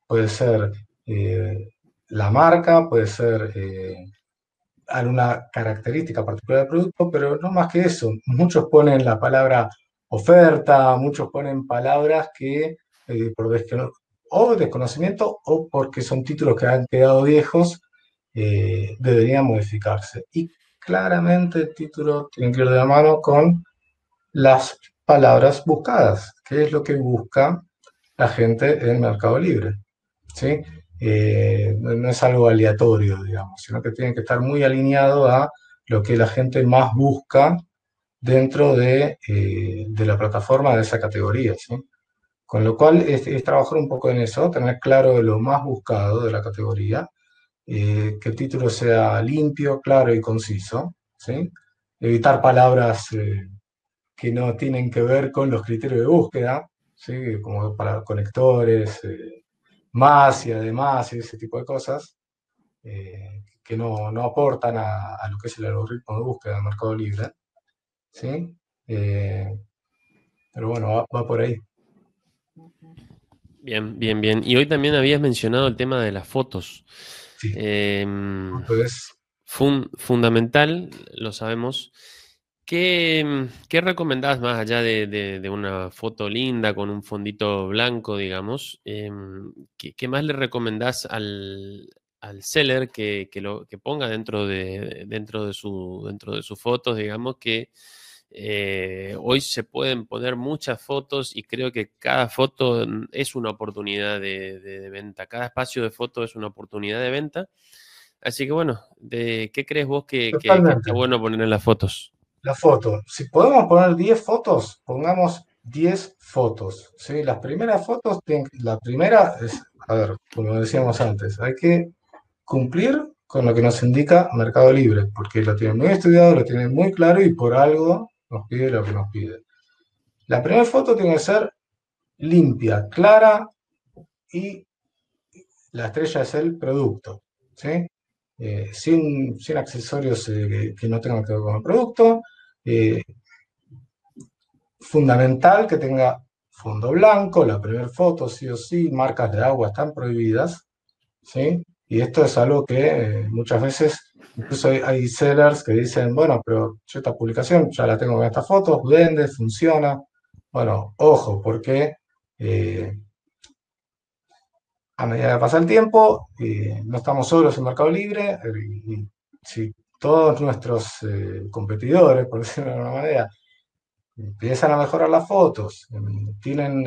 puede ser eh, la marca, puede ser eh, alguna característica particular del producto, pero no más que eso. Muchos ponen la palabra oferta, muchos ponen palabras que eh, por o desconocimiento o porque son títulos que han quedado viejos, deberían modificarse. Y claramente el título tiene que ir de la mano con las palabras buscadas, que es lo que busca la gente en Mercado Libre. ¿sí? Eh, no es algo aleatorio, digamos, sino que tiene que estar muy alineado a lo que la gente más busca dentro de, eh, la plataforma de esa categoría. Con lo cual es, trabajar un poco en eso, tener claro lo más buscado de la categoría, eh, que el título sea limpio, claro y conciso, evitar palabras que no tienen que ver con los criterios de búsqueda, como para conectores, más y además y ese tipo de cosas eh, que no, aportan a, lo que es el algoritmo de búsqueda del mercado libre. ¿Sí? Eh, pero bueno, va, por ahí. Bien, bien, bien. Y hoy también habías mencionado el tema de las fotos. Sí. Em, fundamental, lo sabemos. ¿Qué, qué recomendás más allá de, una foto linda con un fondito blanco, digamos? Em, ¿qué, más le recomendás al, seller que, lo, que ponga dentro de, dentro, de su, dentro de sus fotos, digamos, que Eh, hoy se pueden poner muchas fotos y creo que cada foto es una oportunidad de, venta. Cada espacio de foto es una oportunidad de venta. Así que bueno, ¿de ¿qué crees vos que, que, está bueno poner en las fotos? La foto. Si podemos poner 10 fotos, pongamos 10 fotos. ¿sí? Las primeras fotos, la primera es, a ver, como decíamos antes, hay que cumplir con lo que nos indica Mercado Libre, porque lo tienen muy estudiado, lo tienen muy claro y por algo nos pide lo que nos pide. La primera foto tiene que ser limpia, clara y la estrella es el producto, ¿sí? Eh, sin, sin, accesorios eh, que no tengan que ver con el producto. Eh, fundamental que tenga fondo blanco, la primera foto sí o sí, marcas de agua están prohibidas, ¿sí? Y esto es algo que muchas veces, incluso hay, sellers que dicen, bueno, pero yo esta publicación ya la tengo con estas fotos, vende, funciona. Bueno, ojo, porque eh, a medida que pasa el tiempo, eh, no estamos solos en Mercado Libre, y si todos nuestros competidores, por decirlo de alguna manera, empiezan a mejorar las fotos, tienen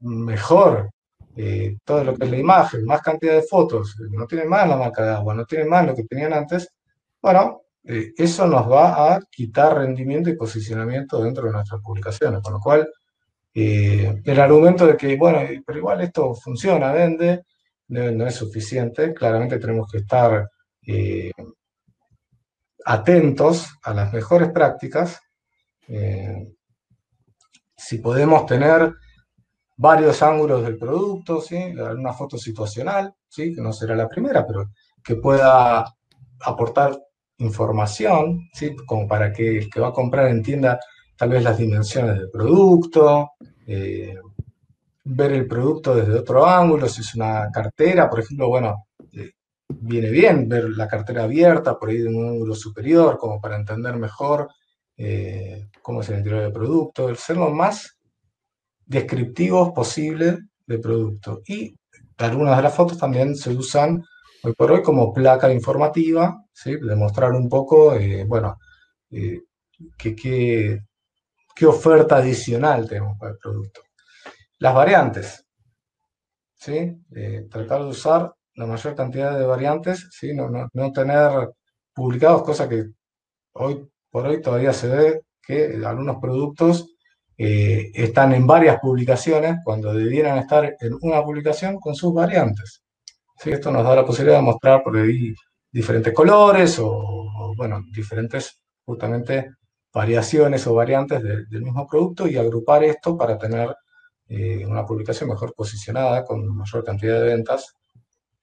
mejor eh, todo lo que es la imagen, más cantidad de fotos, no tienen más la marca de agua, no tienen más lo que tenían antes, bueno, eh, eso nos va a quitar rendimiento y posicionamiento dentro de nuestras publicaciones, con lo cual eh, el argumento de que, bueno, pero igual esto funciona, vende, no, es suficiente, claramente tenemos que estar atentos a las mejores prácticas, si podemos tener varios ángulos del producto, ¿sí? una foto situacional, ¿sí? que no será la primera, pero que pueda aportar información, ¿sí? como para que el que va a comprar entienda tal vez las dimensiones del producto, eh, ver el producto desde otro ángulo, si es una cartera, por ejemplo, bueno, eh, viene bien ver la cartera abierta por ahí de un ángulo superior, como para entender mejor eh, cómo es el interior del producto, el ser lo más descriptivos posibles de producto. Y algunas de las fotos también se usan hoy por hoy como placa informativa, ¿sí? demostrar un poco, eh, bueno, eh, qué, oferta adicional tenemos para el producto. Las variantes, ¿sí? Eh, tratar de usar la mayor cantidad de variantes, ¿sí? no, no tener publicados, cosa que hoy por hoy todavía se ve que algunos productos eh, están en varias publicaciones cuando debieran estar en una publicación con sus variantes. Esto nos da la posibilidad de mostrar por ahí diferentes colores o, bueno, diferentes justamente variaciones o variantes del mismo producto y agrupar esto para tener eh, una publicación mejor posicionada, con mayor cantidad de ventas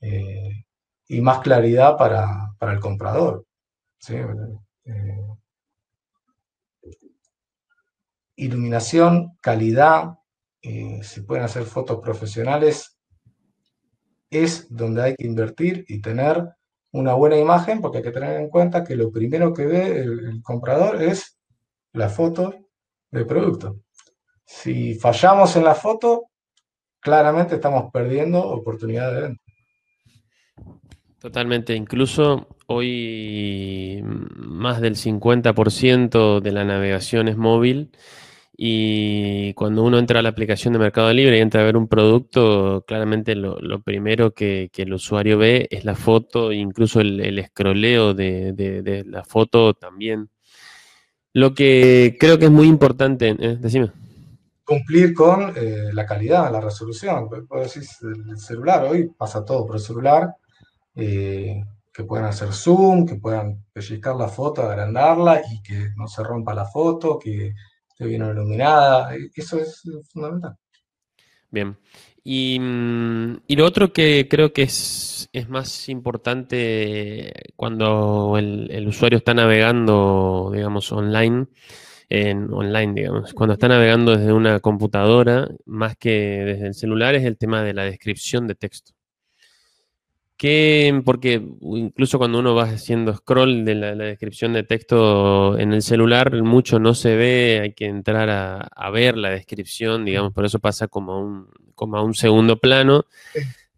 eh, y más claridad para, el comprador. ¿sí? Iluminación, calidad, eh, si pueden hacer fotos profesionales, es donde hay que invertir y tener una buena imagen, porque hay que tener en cuenta que lo primero que ve el, comprador es la foto del producto. Si fallamos en la foto, claramente estamos perdiendo oportunidad de venta. Totalmente, incluso hoy más del 50% de la navegación es móvil y cuando uno entra a la aplicación de Mercado Libre y entra a ver un producto, claramente lo, primero que, el usuario ve es la foto, incluso el, el de, la foto también. Lo que creo que es muy importante, ¿eh? decime. Cumplir con eh, la calidad, la resolución. decir, el celular hoy pasa todo por el celular. Eh, que puedan hacer zoom, que puedan pellizcar la foto, agrandarla y que no se rompa la foto, que bien iluminada. Eso es fundamental. Bien. Y, mm, lo otro que creo que es, más importante cuando el, usuario está navegando, digamos, online, en online, digamos, cuando está navegando desde una computadora, más que desde el celular, es el tema de la descripción de texto porque incluso cuando uno va haciendo scroll de la, descripción de texto en el celular, mucho no se ve, hay que entrar a, ver la descripción, digamos, por eso pasa como a un, como a un segundo plano.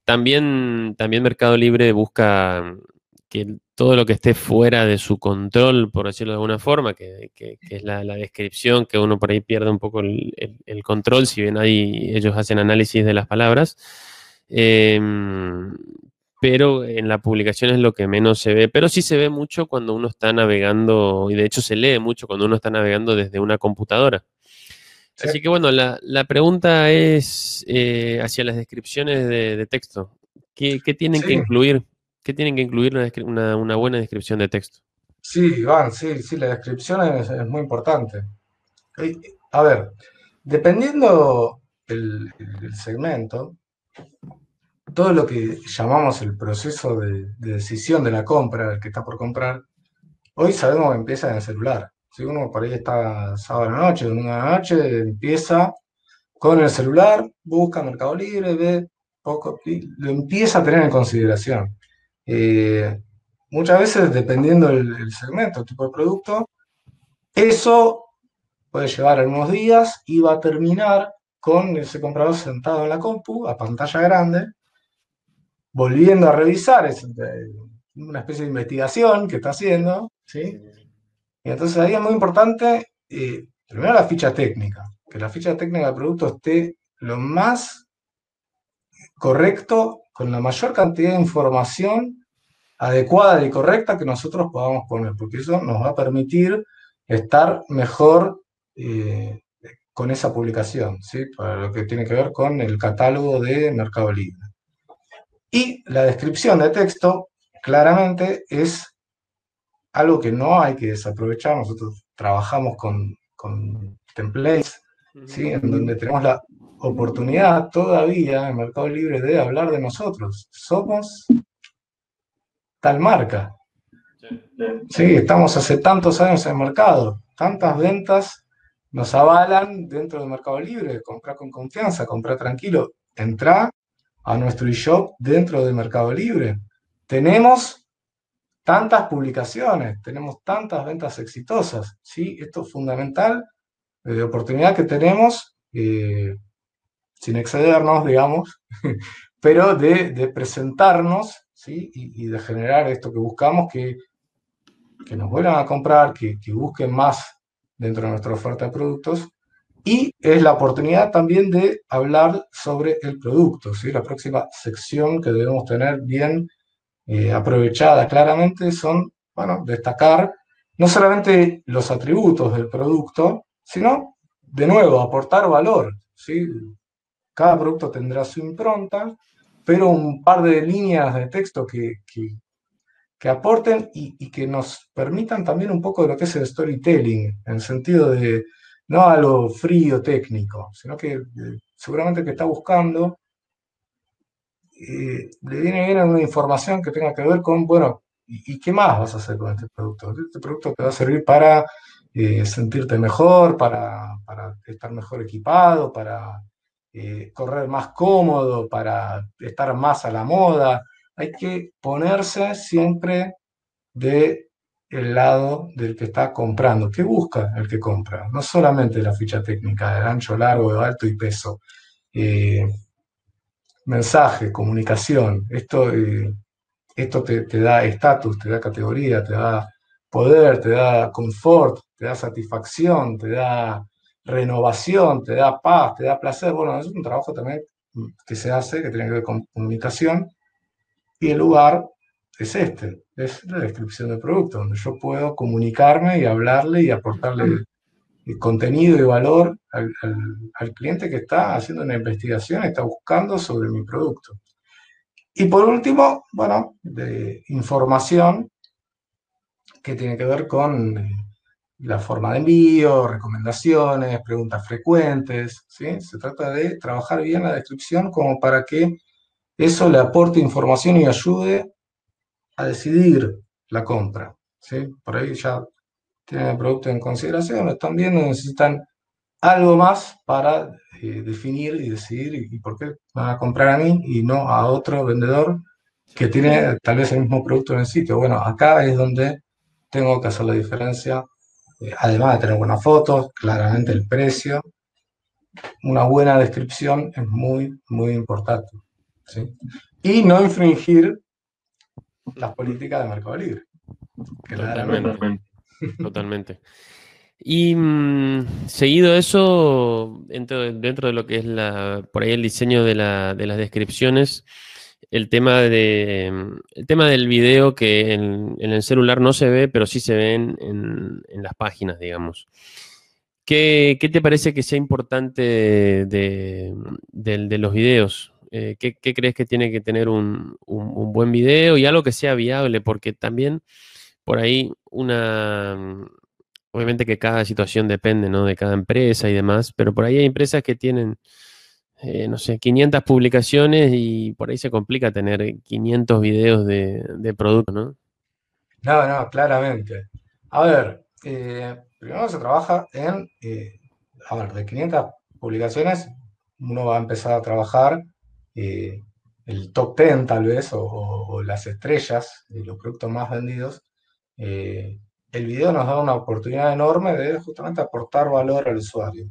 También, también Mercado Libre busca todo lo que esté fuera de su control, por decirlo de alguna forma, que, es la, descripción, que uno por ahí pierde un poco el, control, si bien ahí ellos hacen análisis de las palabras. Em, pero en la publicación es lo que menos se ve, pero sí se ve mucho cuando uno está navegando, y de hecho se lee mucho cuando uno está navegando desde una computadora. Así que bueno, la, pregunta es eh, hacia las descripciones de, texto. ¿Qué, tienen que incluir? ¿Qué tienen que incluir una, una, buena descripción de texto? Sí, Iván, sí, sí, la descripción es, muy importante. A ver, dependiendo el, segmento, todo lo que llamamos el proceso de, de decisión de la compra, el que está por comprar, hoy sabemos que empieza en el celular. Si uno por ahí está sábado a la noche, domingo a noche, empieza con el celular, busca Mercado Libre, ve poco, lo empieza a tener en consideración. Eh, muchas veces, dependiendo del, segmento, el tipo de producto, eso puede llevar algunos días y va a terminar con ese comprador sentado en la compu, a pantalla grande, volviendo a revisar, es eh, una especie de investigación que está haciendo, ¿sí? Y entonces ahí es muy importante, eh, primero la ficha técnica, que la ficha técnica del producto esté lo más correcto, con la mayor cantidad de información adecuada y correcta que nosotros podamos poner, porque eso nos va a permitir estar mejor eh, con esa publicación, ¿sí? para lo que tiene que ver con el catálogo de Mercado Libre. Y la descripción de texto claramente es algo que no hay que desaprovechar. Nosotros trabajamos con, templates, ¿sí? en donde tenemos la oportunidad todavía en Mercado Libre de hablar de nosotros. Somos tal marca. Sí, estamos hace tantos años en el mercado, tantas ventas nos avalan dentro del Mercado Libre, comprar con confianza, comprar tranquilo, entra a nuestro eShop dentro del Mercado Libre. Tenemos tantas publicaciones, tenemos tantas ventas exitosas, ¿sí? Esto es fundamental, de oportunidad que tenemos, eh, sin excedernos, digamos, pero de, presentarnos, ¿sí? Y, de generar esto que buscamos, que, que nos vuelvan a comprar, que, que busquen más dentro de nuestra oferta de productos, y es la oportunidad también de hablar sobre el producto, ¿sí? La próxima sección que debemos tener bien eh, aprovechada claramente son, bueno, destacar no solamente los atributos del producto, sino, de nuevo, aportar valor. ¿sí? Cada producto tendrá su impronta, pero un par de líneas de texto que, que, aporten y, que nos permitan también un poco de lo que es el storytelling, en el sentido de no a lo frío técnico, sino que eh, seguramente que está buscando le viene bien alguna información que tenga que ver con, bueno, ¿y, qué más vas a hacer con este producto? Este producto te va a servir para eh, sentirte mejor, para, estar mejor equipado, para eh, correr más cómodo, para estar más a la moda. Hay que ponerse siempre de el lado del que está comprando. ¿Qué busca el que compra? No solamente la ficha técnica, el ancho, largo, alto y peso. Eh, mensaje, comunicación. Esto, eh, esto te, da estatus, te da categoría, te da poder, te da confort, te da satisfacción, te da renovación, te da paz, te da placer. Bueno, es un trabajo también que se hace, que tiene que ver con comunicación. Y el lugar es este, es la descripción del producto, donde yo puedo comunicarme y hablarle y aportarle contenido y valor al, cliente que está haciendo una investigación, está buscando sobre mi producto. Y por último, bueno, de información que tiene que ver con eh, la forma de envío, recomendaciones, preguntas frecuentes, ¿sí? Se trata de trabajar bien la descripción como para que eso le aporte información y ayude a decidir la compra, ¿sí? Por ahí ya tienen el producto en consideración, están viendo, necesitan algo más para eh, definir y decidir y, por qué van a comprar a mí y no a otro vendedor que tiene tal vez el mismo producto en el sitio. Bueno, acá es donde tengo que hacer la diferencia, eh, además de tener buenas fotos, claramente el precio, una buena descripción es muy, muy importante. ¿sí? Y no infringir las políticas de Mercado Libre. Totalmente. Totalmente. Y mm, seguido eso, dentro, dentro, de lo que es la, por ahí el diseño de, la, de las descripciones, el tema, de, el tema del video que en, el celular no se ve, pero sí se ven en, en las páginas, digamos. ¿Qué, ¿Qué, te parece que sea importante de, de los videos? Eh, ¿qué, ¿qué, crees que tiene que tener un, un, buen video y algo que sea viable? Porque también por ahí una, Obviamente que cada situación depende, ¿no? De cada empresa y demás, pero por ahí hay empresas que tienen, eh, no sé, 500 publicaciones y por ahí se complica tener 500 videos de, de producto, ¿no? No, no, claramente. A ver, eh, primero se trabaja en, eh, a ver, de 500 publicaciones, uno va a empezar a trabajar el top 10 tal vez, o, las estrellas, de los productos más vendidos, el video nos da una oportunidad enorme de justamente aportar valor al usuario.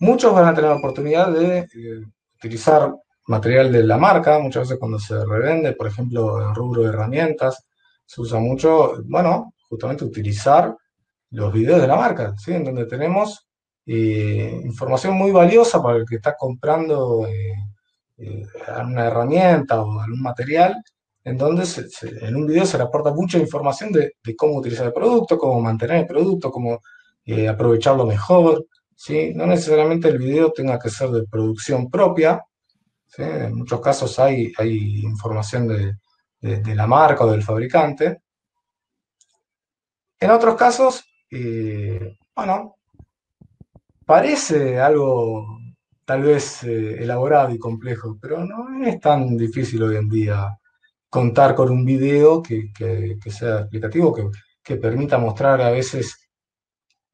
Muchos van a tener la oportunidad de eh, utilizar material de la marca, muchas veces cuando se revende, por ejemplo, en rubro de herramientas, se usa mucho, bueno, justamente utilizar los videos de la marca, ¿sí? en donde tenemos eh, información muy valiosa para el que está comprando eh, una herramienta o algún material en donde en un video se le aporta mucha información de, cómo utilizar el producto, cómo mantener el producto, cómo eh, aprovecharlo mejor. ¿sí? No necesariamente el video tenga que ser de producción propia. En muchos casos hay, hay información de, la marca o del fabricante. En otros casos, eh, bueno, parece algo tal vez eh, elaborado y complejo, pero no es tan difícil hoy en día contar con un video que, sea explicativo, que, permita mostrar a veces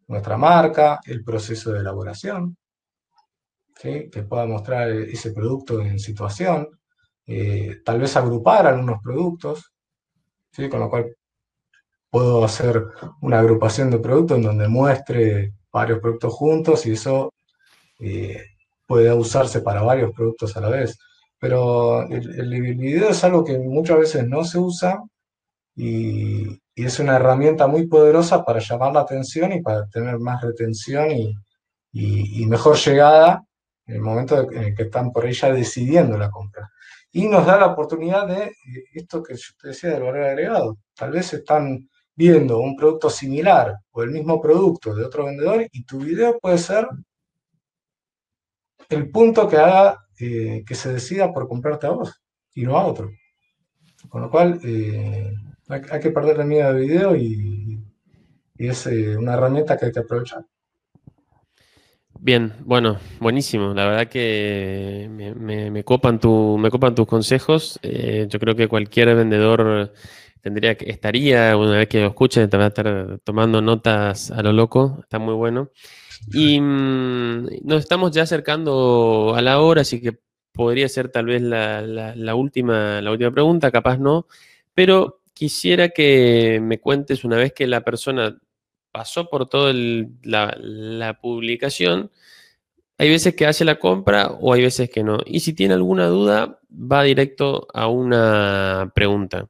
nuestra marca, el proceso de elaboración, que pueda mostrar ese producto en situación, eh, tal vez agrupar algunos productos, con lo cual puedo hacer una agrupación de productos en donde muestre varios productos juntos y eso eh, puede usarse para varios productos a la vez pero el, video es algo que muchas veces no se usa y, es una herramienta muy poderosa para llamar la atención y para tener más retención y, mejor llegada en el momento en el que están por ella decidiendo la compra. Y nos da la oportunidad de esto que yo te decía del valor agregado. Tal vez están viendo un producto similar o el mismo producto de otro vendedor y tu video puede ser el punto que haga eh, que se decida por comprarte a vos y no a otro. Con lo cual, eh, hay, que perder el miedo al video y, es eh, una herramienta que hay que aprovechar. Bien, bueno, buenísimo. La verdad que me, copan, tu, me copan tus consejos. yo creo que cualquier vendedor tendría que, estaría, una vez que lo escuche, te va a estar tomando notas a lo loco. Está muy bueno. Y mm, nos estamos ya acercando a la hora, así que podría ser tal vez la, última, la última pregunta, capaz no, pero quisiera que me cuentes una vez que la persona pasó por toda la, la publicación, hay veces que hace la compra o hay veces que no. Y si tiene alguna duda, va directo a una pregunta.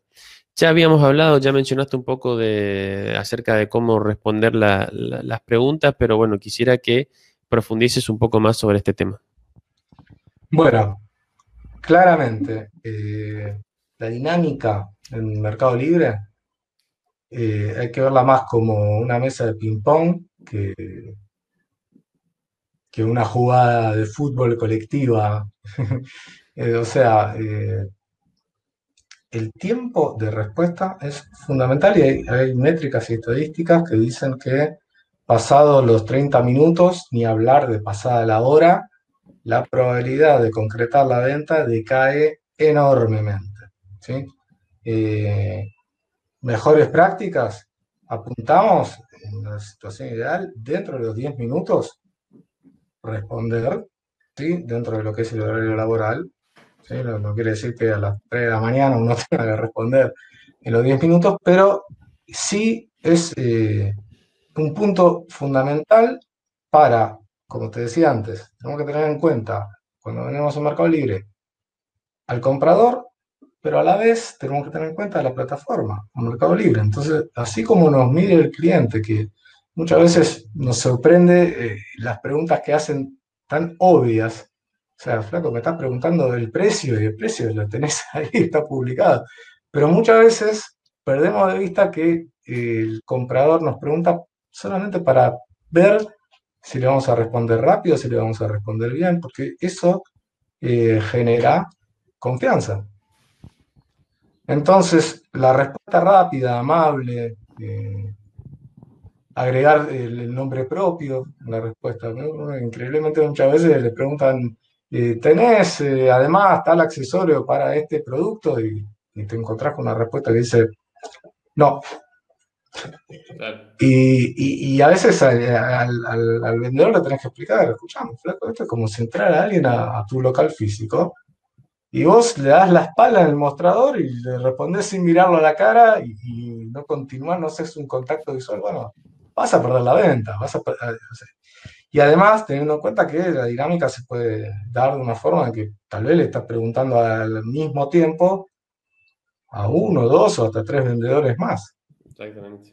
Ya habíamos hablado, ya mencionaste un poco de, acerca de cómo responder las preguntas, pero bueno, quisiera que profundices un poco más sobre este tema. Bueno, claramente, eh, la dinámica en Mercado Libre eh, hay que verla más como una mesa de ping-pong que, que una jugada de fútbol colectiva. Eh, o sea, el tiempo de respuesta es fundamental y hay, métricas y estadísticas que dicen que pasados los 30 minutos, ni hablar de pasada la hora, la probabilidad de concretar la venta decae enormemente. Eh, mejores prácticas, apuntamos en la situación ideal, dentro de los 10 minutos, responder, ¿sí? dentro de lo que es el horario laboral, no, quiere decir que a las 3 de la mañana uno tenga que responder en los 10 minutos, pero sí es eh, un punto fundamental para, como te decía antes, tenemos que tener en cuenta cuando venimos a Mercado Libre al comprador, pero a la vez tenemos que tener en cuenta la plataforma, el Mercado Libre. Entonces, así como nos mide el cliente, que muchas veces nos sorprende eh, las preguntas que hacen tan obvias. O sea, flaco, me estás preguntando del precio y el precio lo tenés ahí, está publicado. Pero muchas veces perdemos de vista que el comprador nos pregunta solamente para ver si le vamos a responder rápido, si le vamos a responder bien, porque eso eh, genera confianza. Entonces, la respuesta rápida, amable, eh, agregar el, nombre propio la respuesta. Increíblemente muchas veces le preguntan, eh, ¿tenés además tal accesorio para este producto? Y, te encontrás con una respuesta que dice, no. Y, a veces al, vendedor le tenés que explicar, escuchame, flaco, esto es como si entrara alguien a, tu local físico y vos le das la espalda en el mostrador y le respondés sin mirarlo a la cara y, no continuar, no haces un contacto visual, bueno, vas a perder la venta, vas a y además, teniendo en cuenta que la dinámica se puede dar de una forma en que tal vez le estás preguntando al mismo tiempo a uno, dos o hasta tres vendedores más. Exactamente.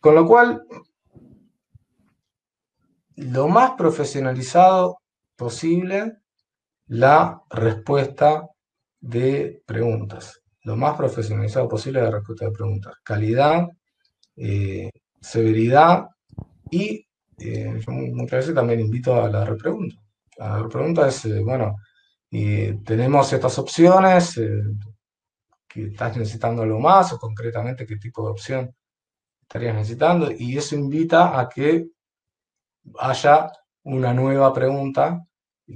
Con lo cual, lo más profesionalizado posible la respuesta de preguntas. Lo más profesionalizado posible la respuesta de preguntas. Calidad, eh, severidad y eh, yo muchas veces también invito a la repregunta. La repregunta es, eh, bueno, tenemos estas opciones, que estás necesitando algo más o concretamente qué tipo de opción estarías necesitando y eso invita a que haya una nueva pregunta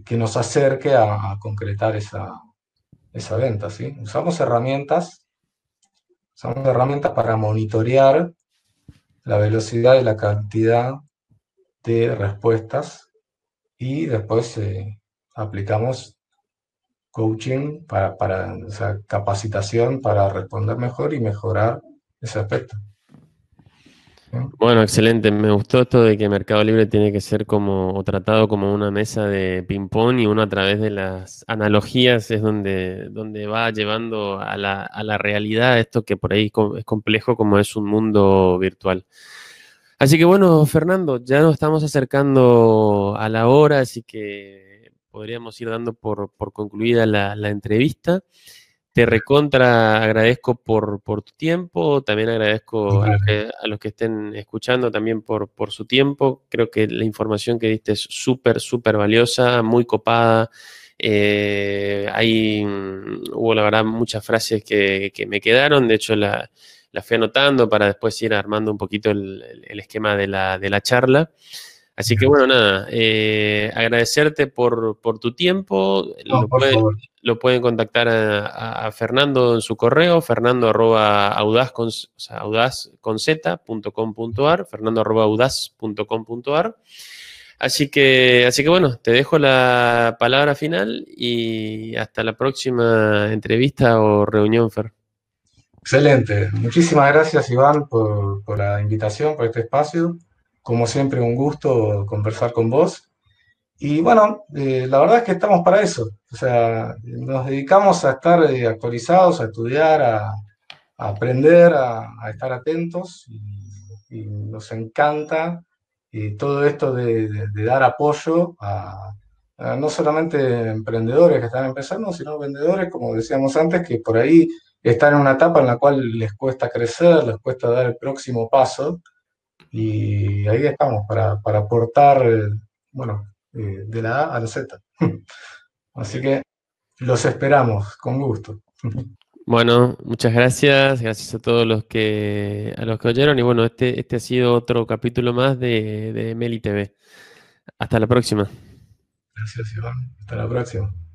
que nos acerque a, concretar esa, esa venta. ¿sí? Usamos herramientas, usamos herramientas para monitorear la velocidad y la cantidad de respuestas y después eh, aplicamos coaching para, para capacitación para responder mejor y mejorar ese aspecto. Bueno, excelente. Me gustó esto de que Mercado Libre tiene que ser como o tratado como una mesa de ping-pong y uno a través de las analogías es donde, donde va llevando a la, a la realidad esto que por ahí es complejo como es un mundo virtual. Así que bueno, Fernando, ya nos estamos acercando a la hora, así que podríamos ir dando por, por concluida la, la entrevista. Te recontra agradezco por, por tu tiempo, también agradezco a los, que, estén escuchando también por, por su tiempo. Creo que la información que diste es súper, súper valiosa, muy copada. Eh, hay, mm, hubo la verdad muchas frases que, que me quedaron, de hecho la, la, fui anotando para después ir armando un poquito el, el esquema de la, de la charla. Así que bueno, nada, eh, agradecerte por, tu tiempo. lo, pueden contactar a, Fernando en su correo, fernando arroba audaz con, fernando arroba Así que, así que bueno, te dejo la palabra final y hasta la próxima entrevista o reunión, Fer. Excelente. Muchísimas gracias, Iván, por, la invitación, por este espacio. Como siempre, un gusto conversar con vos. Y bueno, eh, la verdad es que estamos para eso. O sea, nos dedicamos a estar eh, actualizados, a estudiar, a, aprender, a, estar atentos. Y, nos encanta eh, todo esto de, dar apoyo a, no solamente emprendedores que están empezando, sino vendedores, como decíamos antes, que por ahí están en una etapa en la cual les cuesta crecer, les cuesta dar el próximo paso y ahí estamos para, aportar, eh, bueno, eh, de la A a la Z. Así que los esperamos, con gusto. Bueno, muchas gracias, gracias a todos los que a los que oyeron y bueno, este, este ha sido otro capítulo más de, de Meli TV. Hasta la próxima. Gracias, Iván. Hasta la próxima.